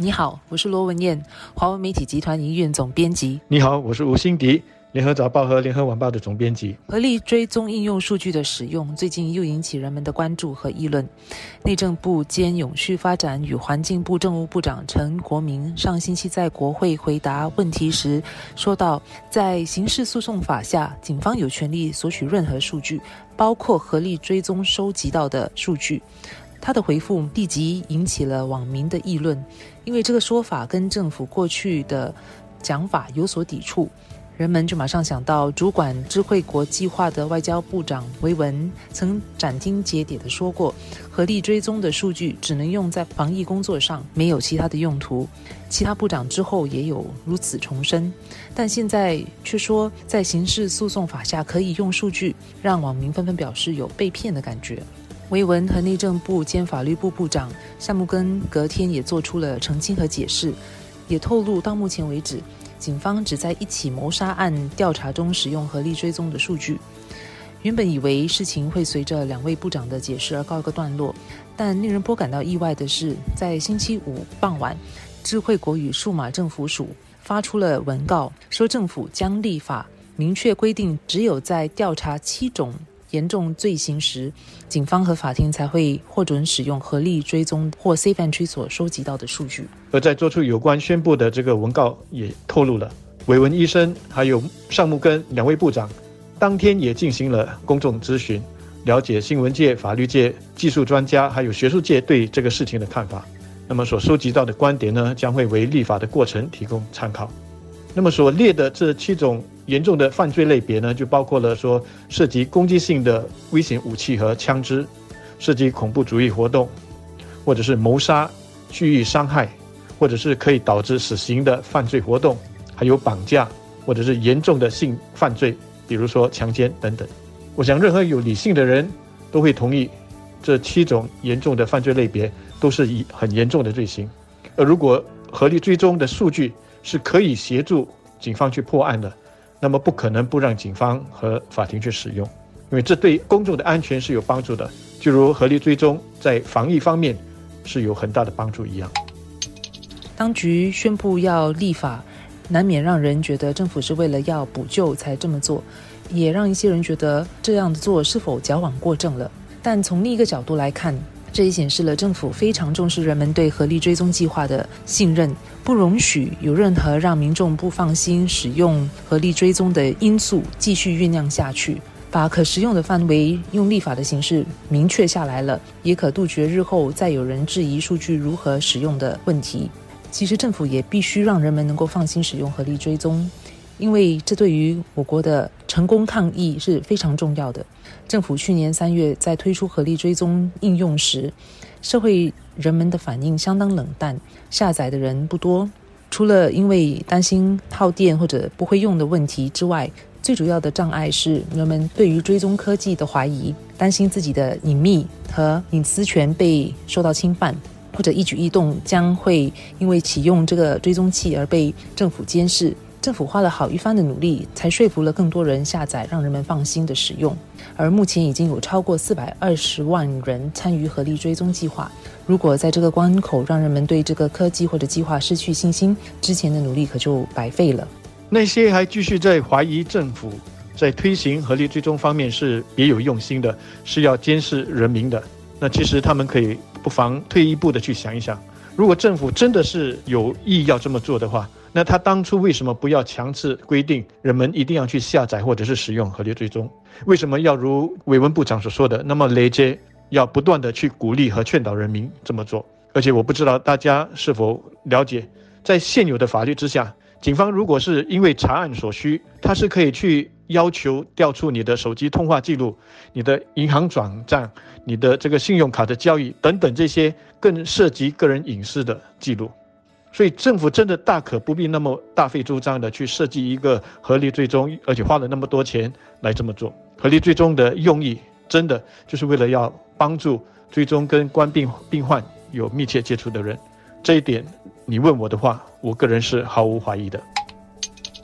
你好，我是罗文燕，华文媒体集团营运总编辑。你好，我是吴欣迪，联合早报和联合晚报的总编辑。合力追踪应用数据的使用，最近又引起人们的关注和议论。内政部兼永续发展与环境部政务部长陈国民上星期在国会回答问题时说到，在刑事诉讼法下，警方有权利索取任何数据，包括合力追踪收集到的数据。他的回复立即引起了网民的议论，因为这个说法跟政府过去的讲法有所抵触，人们就马上想到主管智慧国际化的外交部长维文曾斩钉截铁地说过，合力追踪的数据只能用在防疫工作上，没有其他的用途。其他部长之后也有如此重申，但现在却说在刑事诉讼法下可以用数据，让网民纷纷表示有被骗的感觉。维文和内政部兼法律部部长夏木根隔天也做出了澄清和解释，也透露到目前为止，警方只在一起谋杀案调查中使用合力追踪的数据。原本以为事情会随着两位部长的解释而告一个段落，但令人颇感到意外的是，在星期五傍晚，智慧国与数码政府署发出了文告，说政府将立法明确规定，只有在调查七种。严重罪行时，警方和法庭才会获准使用合力追踪或 C 范区所收集到的数据。而在做出有关宣布的这个文告也透露了，韦文医生还有尚木根两位部长当天也进行了公众咨询，了解新闻界、法律界、技术专家还有学术界对这个事情的看法。那么所收集到的观点呢，将会为立法的过程提供参考。那么所列的这七种。严重的犯罪类别呢，就包括了说涉及攻击性的危险武器和枪支，涉及恐怖主义活动，或者是谋杀、蓄意伤害，或者是可以导致死刑的犯罪活动，还有绑架，或者是严重的性犯罪，比如说强奸等等。我想，任何有理性的人都会同意，这七种严重的犯罪类别都是以很严重的罪行。而如果合力追踪的数据是可以协助警方去破案的。那么不可能不让警方和法庭去使用，因为这对公众的安全是有帮助的，就如合力追踪在防疫方面是有很大的帮助一样。当局宣布要立法，难免让人觉得政府是为了要补救才这么做，也让一些人觉得这样做是否矫枉过正了。但从另一个角度来看，这也显示了政府非常重视人们对合力追踪计划的信任，不容许有任何让民众不放心使用合力追踪的因素继续酝酿下去。把可食用的范围用立法的形式明确下来了，也可杜绝日后再有人质疑数据如何使用的问题。其实政府也必须让人们能够放心使用合力追踪。因为这对于我国的成功抗疫是非常重要的。政府去年三月在推出合力追踪应用时，社会人们的反应相当冷淡，下载的人不多。除了因为担心耗电或者不会用的问题之外，最主要的障碍是人们对于追踪科技的怀疑，担心自己的隐秘和隐私权被受到侵犯，或者一举一动将会因为启用这个追踪器而被政府监视。政府花了好一番的努力，才说服了更多人下载，让人们放心的使用。而目前已经有超过四百二十万人参与合力追踪计划。如果在这个关口让人们对这个科技或者计划失去信心，之前的努力可就白费了。那些还继续在怀疑政府在推行合力追踪方面是别有用心的，是要监视人民的，那其实他们可以不妨退一步的去想一想，如果政府真的是有意要这么做的话。那他当初为什么不要强制规定人们一定要去下载或者是使用合力追踪？为什么要如韦文部长所说的那么累接，要不断的去鼓励和劝导人民这么做？而且我不知道大家是否了解，在现有的法律之下，警方如果是因为查案所需，他是可以去要求调出你的手机通话记录、你的银行转账、你的这个信用卡的交易等等这些更涉及个人隐私的记录。所以政府真的大可不必那么大费周章的去设计一个合力追踪，而且花了那么多钱来这么做。合力追踪的用意，真的就是为了要帮助追踪跟冠病病患有密切接触的人。这一点，你问我的话，我个人是毫无怀疑的。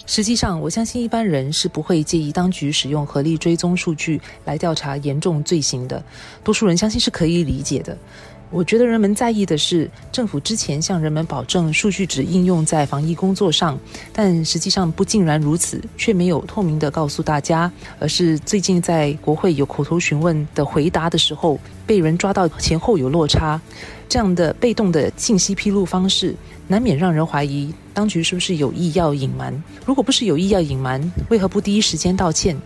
实际上，我相信一般人是不会介意当局使用合力追踪数据来调查严重罪行的。多数人相信是可以理解的。我觉得人们在意的是政府之前向人们保证数据只应用在防疫工作上，但实际上不尽然如此，却没有透明的告诉大家，而是最近在国会有口头询问的回答的时候，被人抓到前后有落差，这样的被动的信息披露方式，难免让人怀疑当局是不是有意要隐瞒。如果不是有意要隐瞒，为何不第一时间道歉？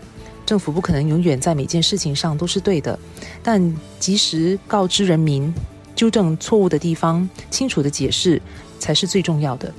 政府不可能永远在每件事情上都是对的，但及时告知人民。纠正错误的地方，清楚的解释才是最重要的。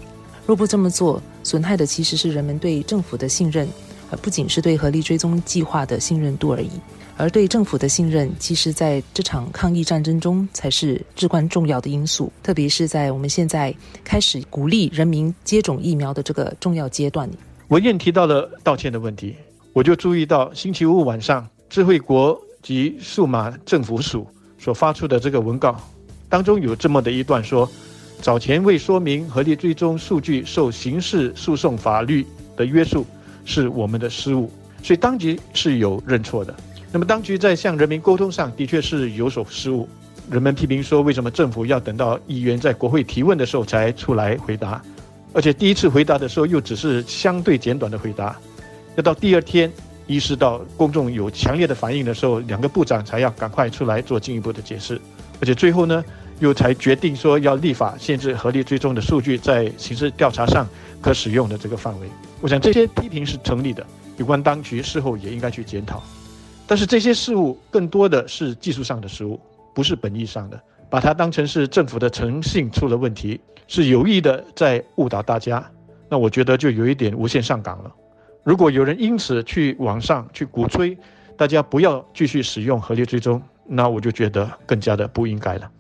若不这么做，损害的其实是人们对政府的信任，而不仅是对合力追踪计划的信任度而已。而对政府的信任，其实在这场抗疫战争中才是至关重要的因素。特别是在我们现在开始鼓励人民接种疫苗的这个重要阶段里。文燕提到了道歉的问题，我就注意到星期五晚上智慧国及数码政府署所发出的这个文告。当中有这么的一段说，早前未说明合力追踪数据受刑事诉讼法律的约束，是我们的失误，所以当局是有认错的。那么当局在向人民沟通上的确是有所失误。人们批评说，为什么政府要等到议员在国会提问的时候才出来回答，而且第一次回答的时候又只是相对简短的回答，要到第二天意识到公众有强烈的反应的时候，两个部长才要赶快出来做进一步的解释，而且最后呢？又才决定说要立法限制合力追踪的数据在刑事调查上可使用的这个范围。我想这些批评是成立的，有关当局事后也应该去检讨。但是这些事物更多的是技术上的失误，不是本意上的，把它当成是政府的诚信出了问题，是有意的在误导大家。那我觉得就有一点无限上纲了。如果有人因此去网上去鼓吹大家不要继续使用合力追踪，那我就觉得更加的不应该了。